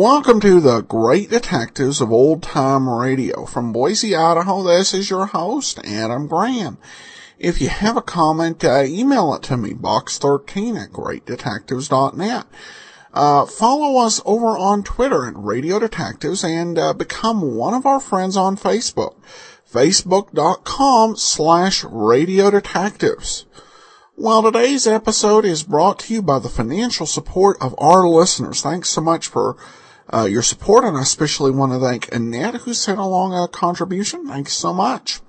Welcome to the Great Detectives of Old Time Radio. From Boise, Idaho, this is your host, Adam Graham. If you have a comment, uh, email it to me, box13 at greatdetectives.net. Uh, follow us over on Twitter at Radio Detectives and uh, become one of our friends on Facebook. Facebook.com slash Radio Detectives. Well, today's episode is brought to you by the financial support of our listeners. Thanks so much for uh, your support, and I especially want to thank Annette who sent along a contribution. Thanks so much.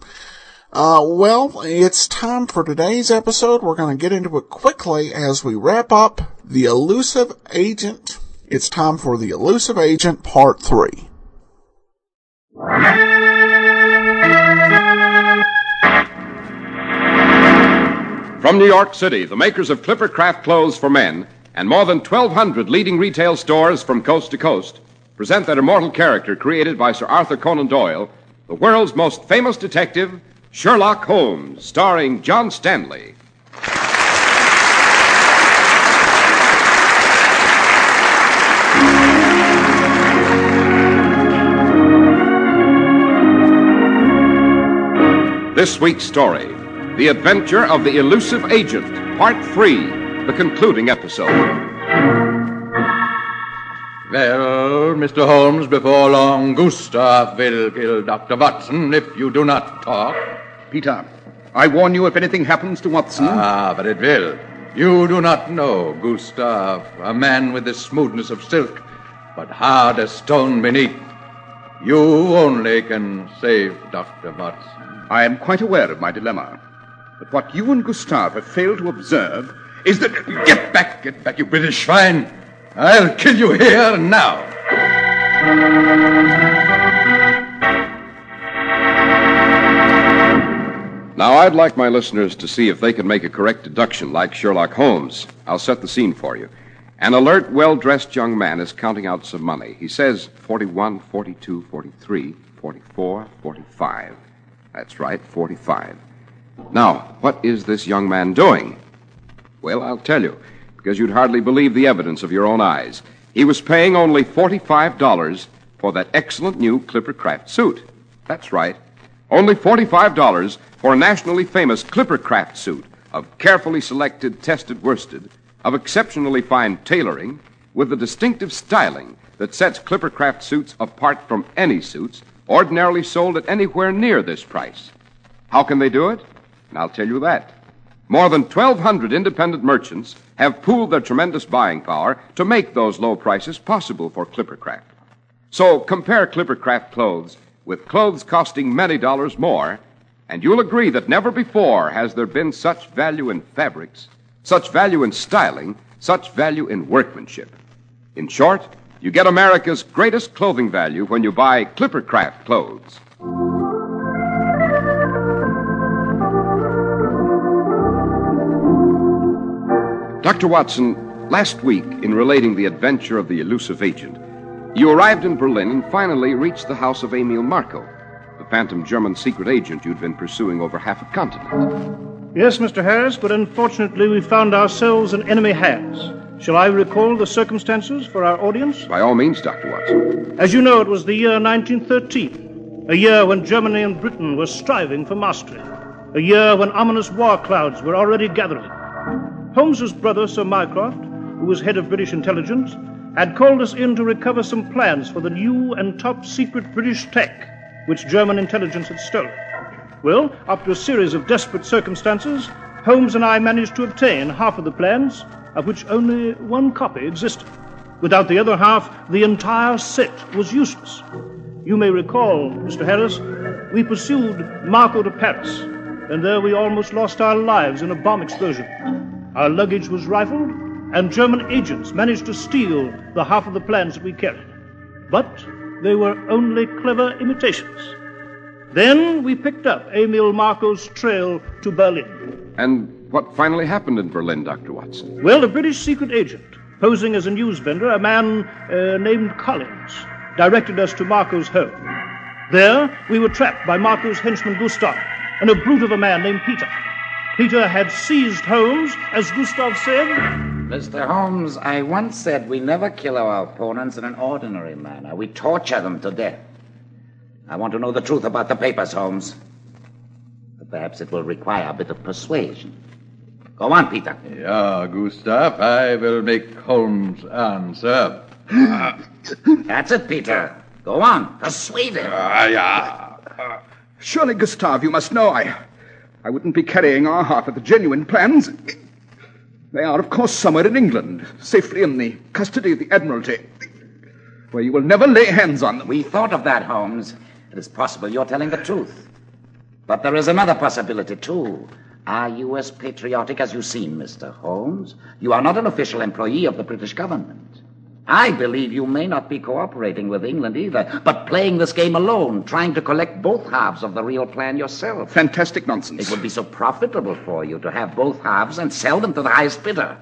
Uh, well, it's time for today's episode. We're going to get into it quickly as we wrap up The Elusive Agent. It's time for The Elusive Agent Part 3. From New York City, the makers of Clipper Craft Clothes for Men and more than 1,200 leading retail stores from coast to coast present that immortal character created by Sir Arthur Conan Doyle, the world's most famous detective, Sherlock Holmes, starring John Stanley. This week's story The Adventure of the Elusive Agent, Part 3, the concluding episode. Well, Mr. Holmes, before long, Gustav will kill Dr. Watson if you do not talk. Peter, I warn you if anything happens to Watson. Ah, but it will. You do not know Gustav, a man with the smoothness of silk, but hard as stone beneath. You only can save Dr. Watson. I am quite aware of my dilemma. But what you and Gustave have failed to observe is that. Get back, get back, you British swine! I'll kill you here and now. Now, I'd like my listeners to see if they can make a correct deduction like Sherlock Holmes. I'll set the scene for you. An alert, well dressed young man is counting out some money. He says 41, 42, 43, 44, 45. That's right, 45. Now, what is this young man doing? Well, I'll tell you, because you'd hardly believe the evidence of your own eyes. He was paying only $45 for that excellent new Clipper Craft suit. That's right. Only $45 for a nationally famous Clipper Craft suit of carefully selected, tested worsted, of exceptionally fine tailoring, with the distinctive styling that sets Clipper Craft suits apart from any suits ordinarily sold at anywhere near this price. How can they do it? And I'll tell you that. More than 1,200 independent merchants have pooled their tremendous buying power to make those low prices possible for Clippercraft. So compare Clippercraft clothes with clothes costing many dollars more, and you'll agree that never before has there been such value in fabrics, such value in styling, such value in workmanship. In short, you get America's greatest clothing value when you buy Clippercraft clothes. Dr. Watson, last week, in relating the adventure of the elusive agent, you arrived in Berlin and finally reached the house of Emil Marco, the phantom German secret agent you'd been pursuing over half a continent. Yes, Mr. Harris, but unfortunately we found ourselves in enemy hands. Shall I recall the circumstances for our audience? By all means, Dr. Watson. As you know, it was the year 1913, a year when Germany and Britain were striving for mastery, a year when ominous war clouds were already gathering. Holmes's brother, Sir Mycroft, who was head of British intelligence, had called us in to recover some plans for the new and top secret British tech which German intelligence had stolen. Well, after a series of desperate circumstances, Holmes and I managed to obtain half of the plans, of which only one copy existed. Without the other half, the entire set was useless. You may recall, Mr. Harris, we pursued Marco to Paris, and there we almost lost our lives in a bomb explosion. Our luggage was rifled, and German agents managed to steal the half of the plans that we carried. But they were only clever imitations. Then we picked up Emil Marco's trail to Berlin. And what finally happened in Berlin, Dr. Watson? Well, a British secret agent, posing as a news vendor, a man uh, named Collins, directed us to Marco's home. There, we were trapped by Marco's henchman Gustav and a brute of a man named Peter. Peter had seized Holmes, as Gustav said. Mr. Holmes, I once said we never kill our opponents in an ordinary manner. We torture them to death. I want to know the truth about the papers, Holmes. But perhaps it will require a bit of persuasion. Go on, Peter. Yeah, Gustav, I will make Holmes answer. That's it, Peter. Go on. Persuade him. Ah, yeah. Uh, surely, Gustav, you must know I, I wouldn't be carrying our half of the genuine plans. They are, of course, somewhere in England, safely in the custody of the Admiralty, where you will never lay hands on them. We thought of that, Holmes. It is possible you're telling the truth. But there is another possibility, too. Are you as patriotic as you seem, Mr. Holmes? You are not an official employee of the British government. I believe you may not be cooperating with England either, but playing this game alone, trying to collect both halves of the real plan yourself. Fantastic nonsense. It would be so profitable for you to have both halves and sell them to the highest bidder.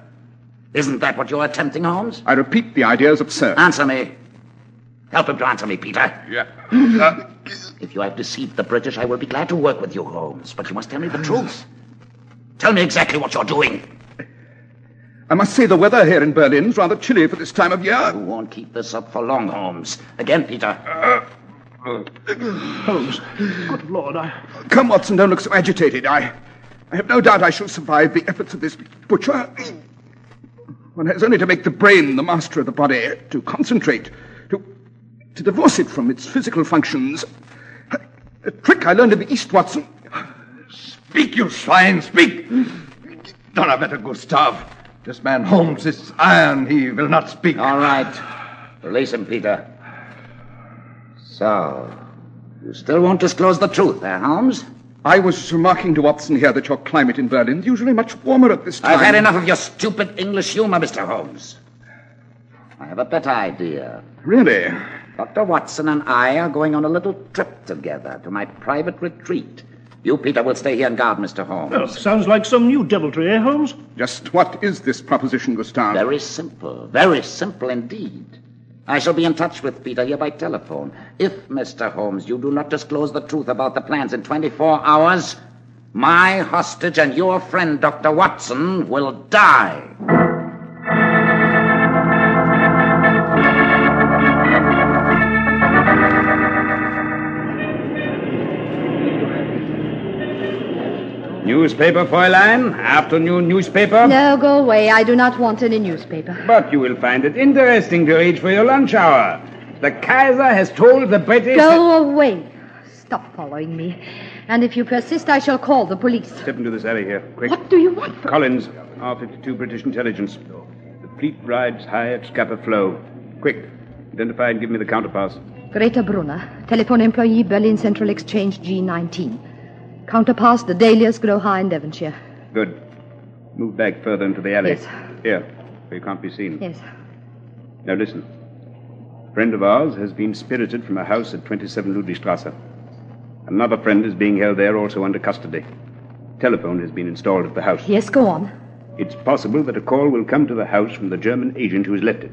Isn't that what you're attempting, Holmes? I repeat, the idea is absurd. Answer me. Help him to answer me, Peter. Yeah. Uh, If you have deceived the British, I will be glad to work with you, Holmes. But you must tell me the truth. Tell me exactly what you're doing. I must say the weather here in Berlin is rather chilly for this time of year. You won't keep this up for long, Holmes. Again, Peter. Uh, Holmes, good Lord, I. Come, Watson, don't look so agitated. I, I have no doubt I shall survive the efforts of this butcher. One has only to make the brain the master of the body, to concentrate, to, to divorce it from its physical functions. A trick I learned in the East, Watson. Speak, you swine, speak! Donnerwetter, Gustav. This man Holmes is iron. He will not speak. All right. Release him, Peter. So, you still won't disclose the truth, eh, Holmes? I was remarking to Watson here that your climate in Berlin is usually much warmer at this time. I've had enough of your stupid English humor, Mr. Holmes. I have a better idea. Really? Dr. Watson and I are going on a little trip together to my private retreat. You, Peter, will stay here and guard Mr. Holmes. Well, sounds like some new deviltry, eh, Holmes? Just what is this proposition, Gustave? Very simple. Very simple indeed. I shall be in touch with Peter here by telephone. If, Mr. Holmes, you do not disclose the truth about the plans in 24 hours, my hostage and your friend, Dr. Watson, will die. Newspaper, Fräulein? Afternoon newspaper? No, go away. I do not want any newspaper. But you will find it interesting to read for your lunch hour. The Kaiser has told the British. Go away. Stop following me. And if you persist, I shall call the police. Step into this alley here, quick. What do you want Collins, R52 British Intelligence. The fleet rides high at Scapa Flow. Quick, identify and give me the counterpass. Greta Brunner, telephone employee, Berlin Central Exchange G19. Counterpass, the Dahlias grow high in Devonshire. Good. Move back further into the alley. Yes. Here, where you can't be seen. Yes. Now listen. A friend of ours has been spirited from a house at 27 Ludwigstrasse. Another friend is being held there also under custody. Telephone has been installed at the house. Yes, go on. It's possible that a call will come to the house from the German agent who has left it.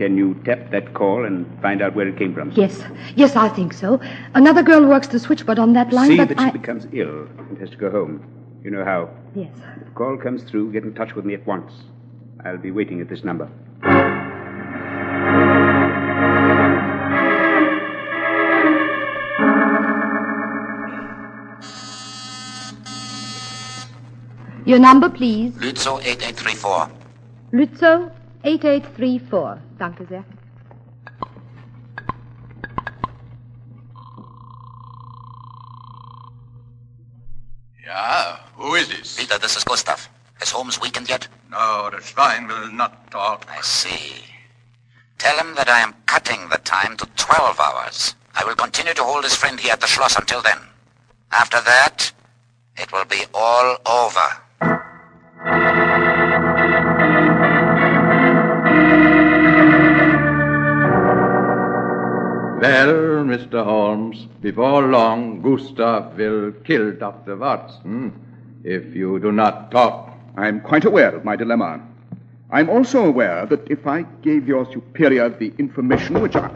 Can you tap that call and find out where it came from? Yes. Yes, I think so. Another girl works the switchboard on that line, See but that I... she becomes ill and has to go home. You know how. Yes. If a call comes through, get in touch with me at once. I'll be waiting at this number. Your number, please. Lützow 8834. Lützow, 8834. Danke sehr. Yeah, who is this? Peter, this is Gustav. Has Holmes weakened yet? No, the swine will not talk. I see. Tell him that I am cutting the time to 12 hours. I will continue to hold his friend here at the Schloss until then. After that, it will be all over. Well, Mr. Holmes, before long, Gustav will kill Dr. Watson if you do not talk. I'm quite aware of my dilemma. I'm also aware that if I gave your superior the information which I.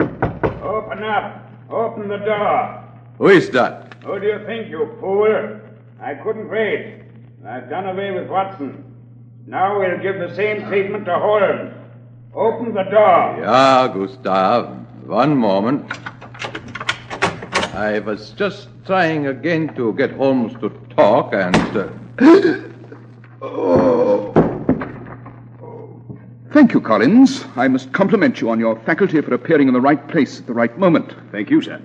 Open up. Open the door. Who is that? Who do you think, you fool? I couldn't wait. I've done away with Watson. Now we'll give the same treatment to Holmes. Open the door. Yeah, Gustav. One moment. I was just trying again to get Holmes to talk and. Uh... oh. Thank you, Collins. I must compliment you on your faculty for appearing in the right place at the right moment. Thank you, sir.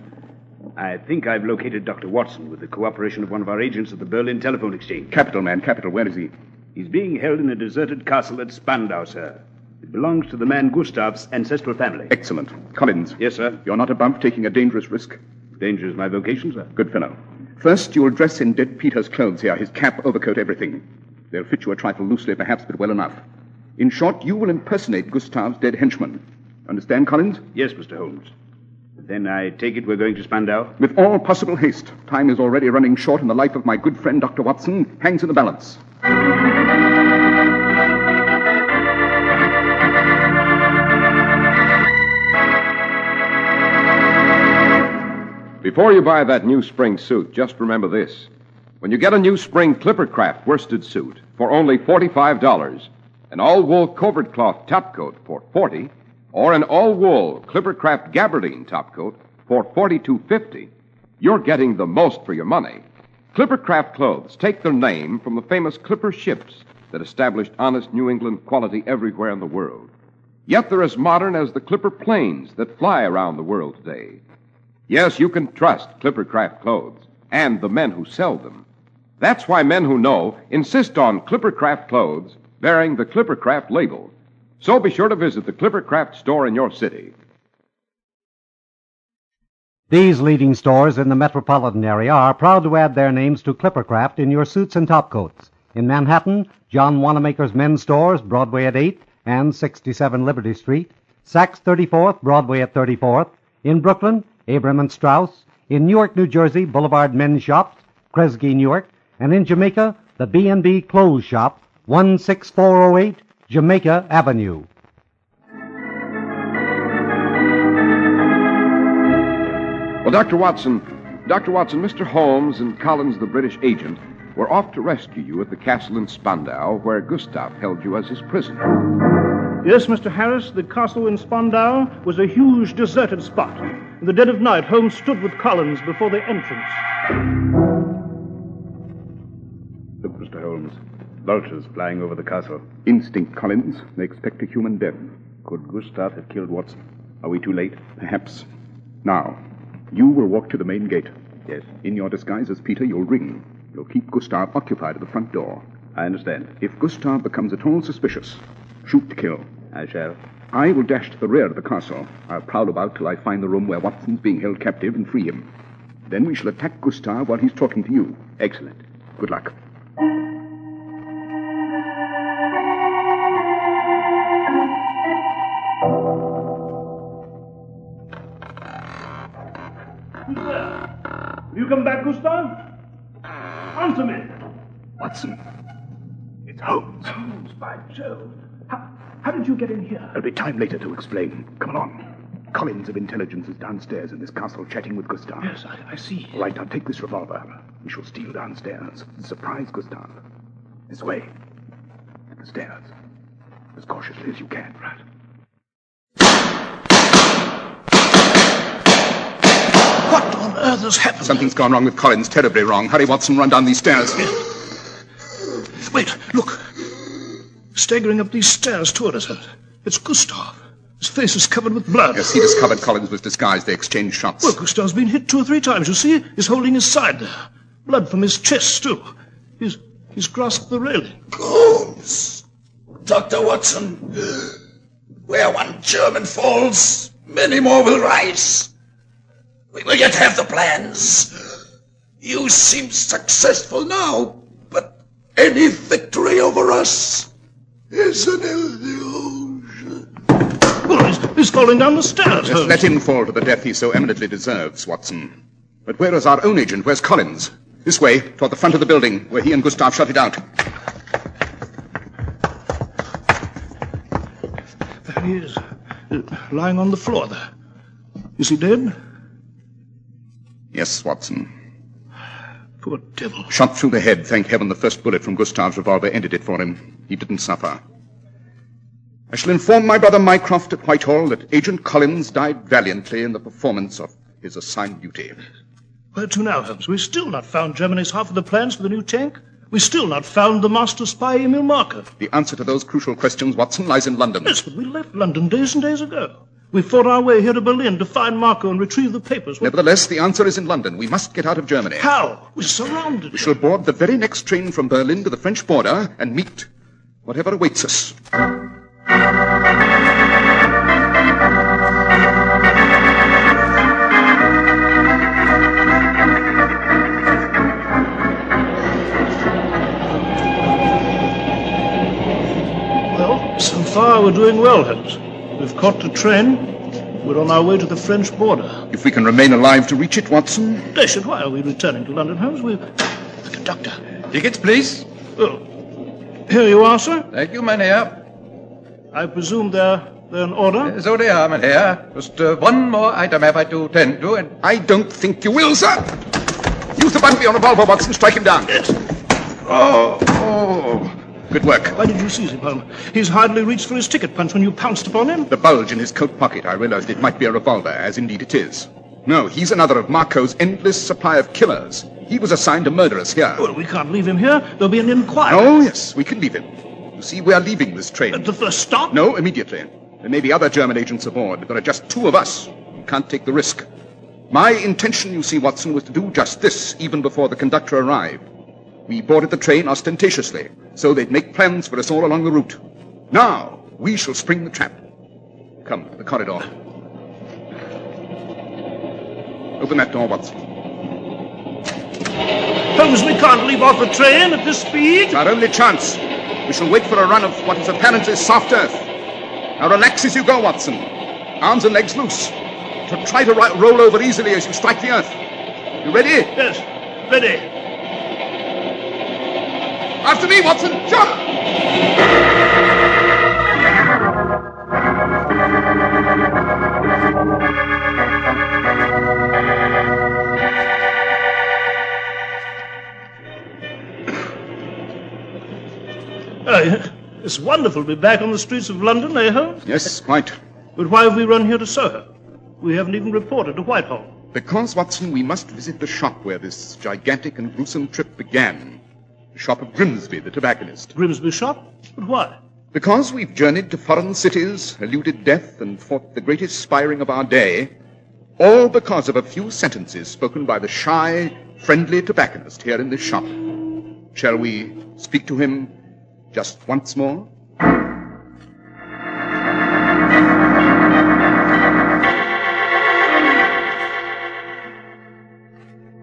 I think I've located Dr. Watson with the cooperation of one of our agents at the Berlin Telephone Exchange. Capital, man, capital. Where is he? He's being held in a deserted castle at Spandau, sir. It belongs to the man Gustav's ancestral family. Excellent. Collins. Yes, sir. You're not above taking a dangerous risk. Danger is my vocation, sir. Good fellow. First, you'll dress in dead Peter's clothes here his cap, overcoat, everything. They'll fit you a trifle loosely, perhaps, but well enough. In short, you will impersonate Gustav's dead henchman. Understand, Collins? Yes, Mr. Holmes. Then I take it we're going to Spandau? With all possible haste. Time is already running short, and the life of my good friend, Dr. Watson, hangs in the balance. Before you buy that new spring suit, just remember this. When you get a new spring Clippercraft worsted suit for only $45, an all wool covert cloth topcoat for 40 or an all wool Clippercraft gabardine topcoat for $42.50, you're getting the most for your money. Clippercraft clothes take their name from the famous Clipper ships that established honest New England quality everywhere in the world. Yet they're as modern as the Clipper planes that fly around the world today. Yes, you can trust Clippercraft clothes and the men who sell them. That's why men who know insist on Clippercraft clothes bearing the Clippercraft label. So be sure to visit the Clippercraft store in your city. These leading stores in the metropolitan area are proud to add their names to Clippercraft in your suits and topcoats. In Manhattan, John Wanamaker's men's stores, Broadway at 8th and 67 Liberty Street, Saks 34th, Broadway at 34th. In Brooklyn, Abraham and Straus. In Newark, New Jersey, Boulevard Men's Shop, Kresge, Newark. And in Jamaica, the B&B Clothes Shop, 16408 Jamaica Avenue. Well, Dr. Watson, Dr. Watson, Mr. Holmes and Collins, the British agent, were off to rescue you at the castle in Spandau, where Gustav held you as his prisoner. Yes, Mr. Harris, the castle in Spandau was a huge deserted spot. In the dead of night, Holmes stood with Collins before the entrance. Look, Mr. Holmes. Vultures flying over the castle. Instinct, Collins. They expect a human death. Could Gustav have killed Watson? Are we too late? Perhaps. Now, you will walk to the main gate. Yes. In your disguise as Peter, you'll ring. You'll keep Gustav occupied at the front door. I understand. If Gustav becomes at all suspicious, shoot to kill. I shall. I will dash to the rear of the castle. I'll prowl about till I find the room where Watson's being held captive and free him. Then we shall attack Gustav while he's talking to you. Excellent. Good luck. Who's there? Have you come back, Gustav? Answer me. Watson. It's Holmes. Holmes, by Jove. How, did you get in here? There'll be time later to explain. Come along. Collins of Intelligence is downstairs in this castle chatting with Gustav. Yes, I, I see. All right, now take this revolver. We shall steal downstairs. and Surprise Gustav. This way. The stairs. As cautiously as you can. Right. What on earth has happened? Something's gone wrong with Collins. Terribly wrong. Hurry, Watson. Run down these stairs. Wait. Staggering up these stairs toward us. It's Gustav. His face is covered with blood. Yes, he discovered Collins was disguised. They exchanged shots. Well, Gustav's been hit two or three times. You see? He's holding his side there. Blood from his chest, too. He's he's grasped the railing. Holmes! Dr. Watson! Where one German falls, many more will rise. We will yet have the plans. You seem successful now, but any victory over us is an illusion. Well, he's, He's falling down the stairs. Just let him fall to the death he so eminently deserves, Watson. But where is our own agent? Where's Collins? This way, toward the front of the building, where he and Gustav shut it out. There he is, lying on the floor there. Is he dead? Yes, Watson. Poor devil. Shot through the head. Thank heaven the first bullet from Gustav's revolver ended it for him. He didn't suffer. I shall inform my brother Mycroft at Whitehall that Agent Collins died valiantly in the performance of his assigned duty. Where to now, Holmes? We've still not found Germany's half of the plans for the new tank. We've still not found the master spy, Emil Marco. The answer to those crucial questions, Watson, lies in London. Yes, but we left London days and days ago. We fought our way here to Berlin to find Marco and retrieve the papers. Nevertheless, the answer is in London. We must get out of Germany. How? We're surrounded. We shall board the very next train from Berlin to the French border and meet whatever awaits us. Well, so far we're doing well, Holmes. We've caught the train. We're on our way to the French border. If we can remain alive to reach it, Watson. Dash why are we returning to London, Holmes? We... The conductor. Tickets, please. Oh, here you are, sir. Thank you, Mynheer. I presume they're, they're in order? So they are, Mynheer. Just uh, one more item have I to tend to, and... I don't think you will, sir. Use the button for your revolver, Watson. Strike him down. Oh, oh. Good work. Why did you seize him, Holmes? He's hardly reached for his ticket punch when you pounced upon him. The bulge in his coat pocket, I realized it might be a revolver, as indeed it is. No, he's another of Marco's endless supply of killers. He was assigned to murder us here. Well, we can't leave him here. There'll be an inquiry. Oh, yes, we can leave him. You see, we're leaving this train. At the first stop? No, immediately. There may be other German agents aboard, but there are just two of us. We can't take the risk. My intention, you see, Watson, was to do just this even before the conductor arrived. We boarded the train ostentatiously, so they'd make plans for us all along the route. Now, we shall spring the trap. Come, the corridor. Open that door, Watson. Holmes, we can't leave off the train at this speed. It's our only chance. We shall wait for a run of what is apparently soft earth. Now relax as you go, Watson. Arms and legs loose. To try to ri- roll over easily as you strike the earth. You ready? Yes, ready. After me, Watson. Jump! Oh, it's wonderful to be back on the streets of London, eh, Holmes? Yes, quite. But why have we run here to Soho? We haven't even reported to Whitehall. Because, Watson, we must visit the shop where this gigantic and gruesome trip began. Shop of Grimsby, the tobacconist. Grimsby shop? But why? Because we've journeyed to foreign cities, eluded death, and fought the greatest spy ring of our day, all because of a few sentences spoken by the shy, friendly tobacconist here in this shop. Shall we speak to him just once more?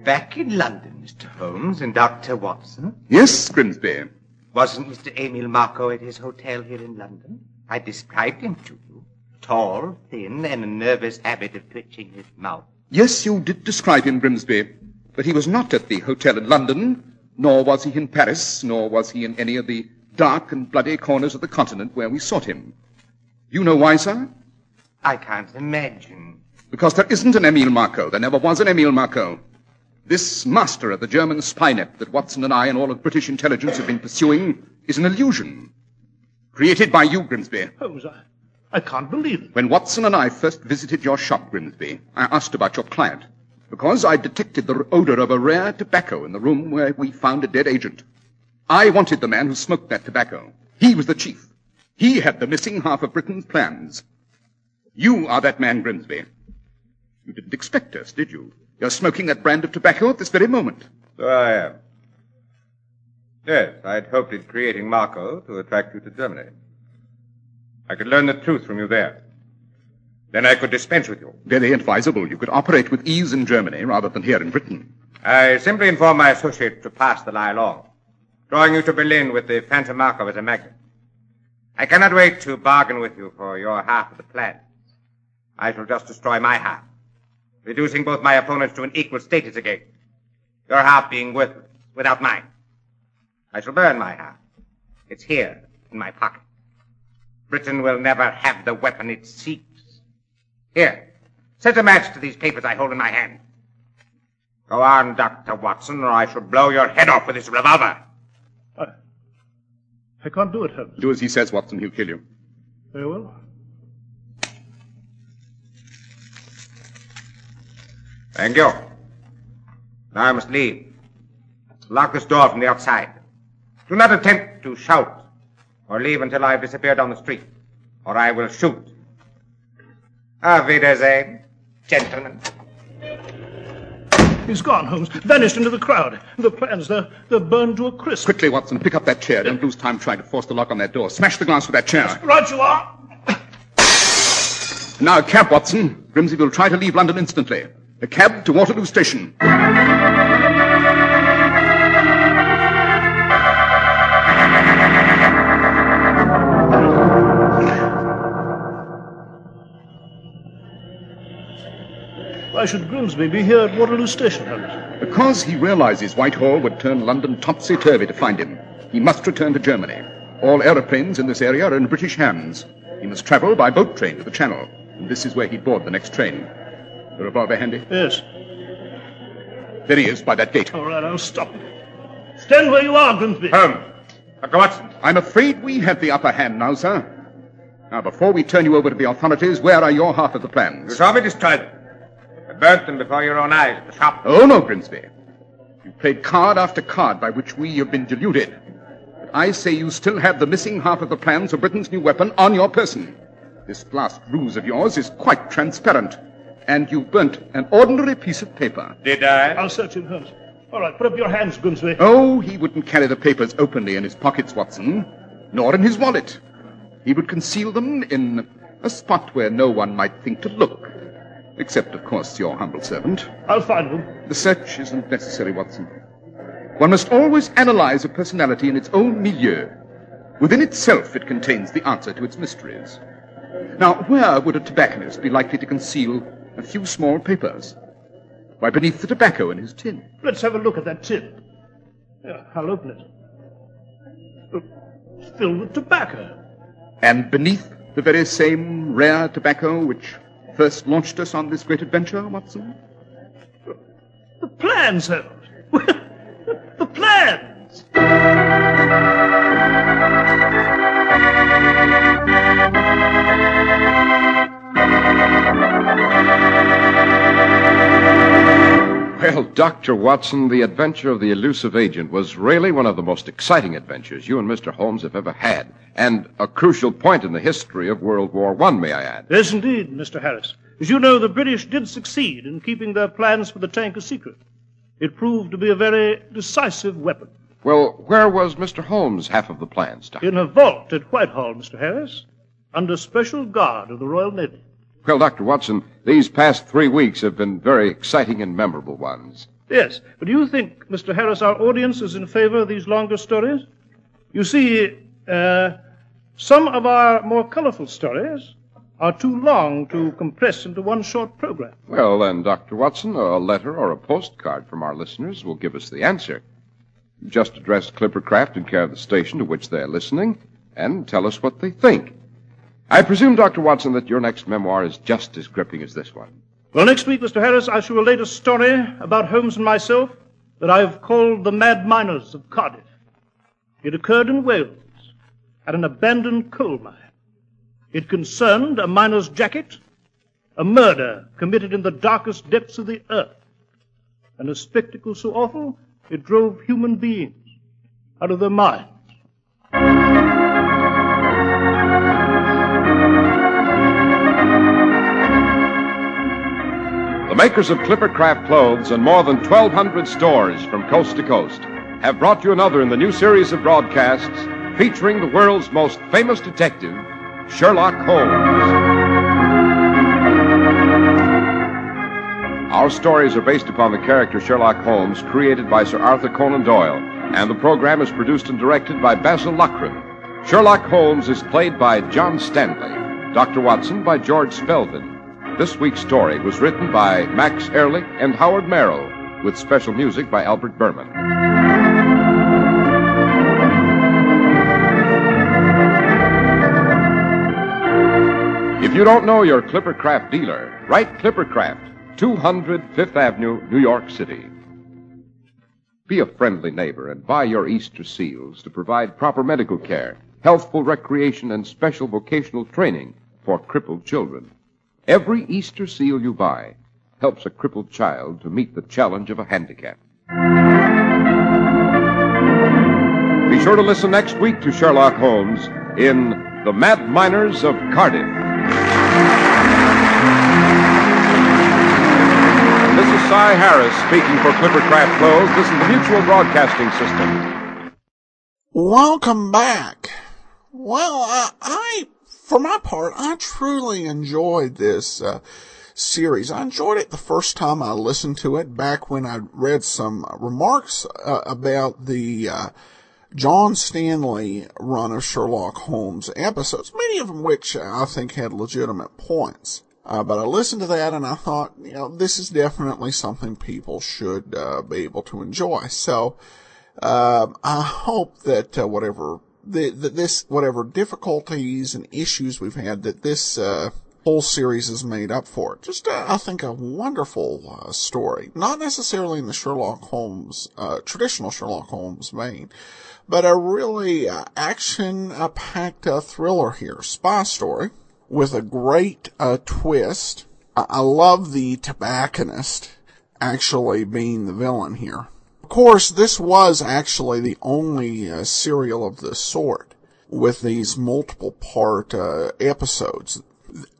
Back in London, Mr. Holmes and Dr. Watson. Yes, Grimsby. Wasn't Mr. Emil Marco at his hotel here in London? I described him to you. Tall, thin, and a nervous habit of twitching his mouth. Yes, you did describe him, Grimsby. But he was not at the hotel in London, nor was he in Paris, nor was he in any of the dark and bloody corners of the continent where we sought him. You know why, sir? I can't imagine. Because there isn't an Emil Marco. There never was an Emil Marco. This master of the German spy net that Watson and I and all of British intelligence have been pursuing is an illusion. Created by you, Grimsby. Holmes, I, I can't believe it. When Watson and I first visited your shop, Grimsby, I asked about your client. Because I detected the odor of a rare tobacco in the room where we found a dead agent. I wanted the man who smoked that tobacco. He was the chief. He had the missing half of Britain's plans. You are that man, Grimsby. You didn't expect us, did you? You're smoking that brand of tobacco at this very moment. So I am. Yes, I'd hoped in creating Marco to attract you to Germany. I could learn the truth from you there. Then I could dispense with you. Very advisable. You could operate with ease in Germany rather than here in Britain. I simply informed my associate to pass the lie along, drawing you to Berlin with the phantom Marco as a magnet. I cannot wait to bargain with you for your half of the plan. I shall just destroy my half, reducing both my opponents to an equal status again. Your half being worthless without mine. I shall burn my half. It's here in my pocket. Britain will never have the weapon it seeks. Here, set a match to these papers I hold in my hand. Go on, Dr. Watson, or I shall blow your head off with this revolver. I, I can't do it, Holmes. Do as he says, Watson. He'll kill you. Very well. Thank you. Now I must leave. Lock this door from the outside. Do not attempt to shout or leave until I have disappeared down the street, or I will shoot. Auf Wiedersehen, gentlemen. He's gone, Holmes. Vanished into the crowd. The plans, they're, they're burned to a crisp. Quickly, Watson, pick up that chair. Don't lose time trying to force the lock on that door. Smash the glass with that chair. Right you are. Now, a cab, Watson. Grimsby will try to leave London instantly. A cab to Waterloo Station. Why should Grimsby be here at Waterloo Station, Holmes? Because he realizes Whitehall would turn London topsy-turvy to find him. He must return to Germany. All aeroplanes in this area are in British hands. He must travel by boat train to the Channel. And this is where he'd board the next train. The revolver handy? Yes. There he is, by that gate. All right, I'll stop. him. Stand where you are, Grimsby. Home. Dr. Watson. I'm afraid we have the upper hand now, sir. Now, before we turn you over to the authorities, where are your half of the plans? You saw me destroy them. I burnt them before your own eyes at the shop. Oh, no, Grimsby. You played card after card by which we have been deluded. But I say you still have the missing half of the plans for Britain's new weapon on your person. This last ruse of yours is quite transparent. And you burnt an ordinary piece of paper. Did I? I'll search him, Holmes. All right, put up your hands, Grimsby. Oh, he wouldn't carry the papers openly in his pockets, Watson, nor in his wallet. He would conceal them in a spot where no one might think to look. Except, of course, your humble servant. I'll find them. The search isn't necessary, Watson. One must always analyze a personality in its own milieu. Within itself, it contains the answer to its mysteries. Now, where would a tobacconist be likely to conceal a few small papers? Why, beneath the tobacco in his tin. Let's have a look at that tin. Yeah, I'll open it. Uh, it's filled with tobacco. And beneath the very same rare tobacco which first launched us on this great adventure, Watson? The plans, Holmes. the plans! Well, Dr. Watson, the adventure of the elusive agent was really one of the most exciting adventures you and Mr. Holmes have ever had, and a crucial point in the history of World War One, may I add. Yes, indeed, Mr. Harris. As you know, the British did succeed in keeping their plans for the tank a secret. It proved to be a very decisive weapon. Well, where was Mr. Holmes' half of the plans, Doctor? In a vault at Whitehall, Mr. Harris, under special guard of the Royal Navy. Well, Dr. Watson, these past three weeks have been very exciting and memorable ones. Yes, but do you think, Mr. Harris, our audience is in favor of these longer stories? You see, uh, some of our more colorful stories are too long to compress into one short program. Well, then, Dr. Watson, a letter or a postcard from our listeners will give us the answer. Just address Clippercraft in care of the station to which they're listening and tell us what they think. I presume, Dr. Watson, that your next memoir is just as gripping as this one. Well, next week, Mr. Harris, I shall relate a story about Holmes and myself that I've called The Mad Miners of Cardiff. It occurred in Wales at an abandoned coal mine. It concerned a miner's jacket, a murder committed in the darkest depths of the earth, and a spectacle so awful it drove human beings out of their minds. Makers of Clippercraft clothes and more than 1,200 stores from coast to coast have brought you another in the new series of broadcasts featuring the world's most famous detective, Sherlock Holmes. Our stories are based upon the character Sherlock Holmes created by Sir Arthur Conan Doyle, and the program is produced and directed by Basil Loughrane. Sherlock Holmes is played by John Stanley, Dr. Watson by George Spelvin. This week's story was written by Max Ehrlich and Howard Merrill, with special music by Albert Berman. If you don't know your Clippercraft dealer, write Clippercraft, 200 Fifth Avenue, New York City. Be a friendly neighbor and buy your Easter seals to provide proper medical care, healthful recreation, and special vocational training for crippled children. Every Easter seal you buy helps a crippled child to meet the challenge of a handicap. Be sure to listen next week to Sherlock Holmes in The Mad Miners of Cardiff. This is Cy Harris speaking for Clippercraft Clothes. This is the Mutual Broadcasting System. Welcome back. Well, I, I for my part, I truly enjoyed this uh, series. I enjoyed it the first time I listened to it back when I read some remarks uh, about the uh, John Stanley run of Sherlock Holmes episodes, many of them which I think had legitimate points. Uh, but I listened to that and I thought, you know, this is definitely something people should uh, be able to enjoy. So uh, I hope that uh, whatever the, the, this whatever difficulties and issues we've had, that this uh, whole series is made up for it. Just, uh, I think, a wonderful uh, story. Not necessarily in the Sherlock Holmes, uh, traditional Sherlock Holmes vein, but a really uh, action-packed uh, thriller here. Spy story with a great twist. I-, I love the tobacconist actually being the villain here. Of course, this was actually the only uh, serial of this sort with these multiple part uh, episodes.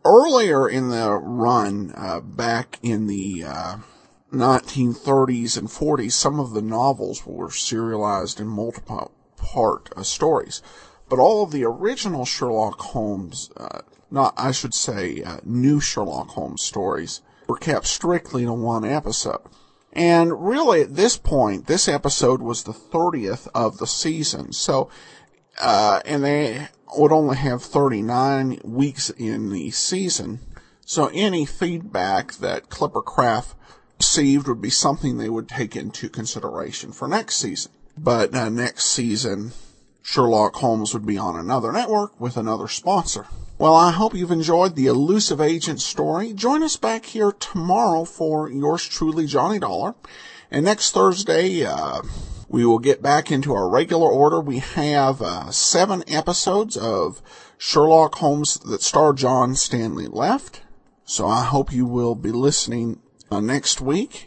Earlier in the run, uh, back in the 1930s and 40s, some of the novels were serialized in multiple part uh, stories. But all of the original Sherlock Holmes, uh, not, I should say, uh, new Sherlock Holmes stories were kept strictly to one episode. And really at this point, this episode was the 30th of the season. So, uh, and they would only have 39 weeks in the season. So any feedback that Clippercraft received would be something they would take into consideration for next season. But uh, next season, Sherlock Holmes would be on another network with another sponsor. Well, I hope you've enjoyed the elusive agent story. Join us back here tomorrow for yours truly, Johnny Dollar. And next Thursday, uh, we will get back into our regular order. We have uh, seven episodes of Sherlock Holmes that star John Stanley left. So I hope you will be listening uh, next week.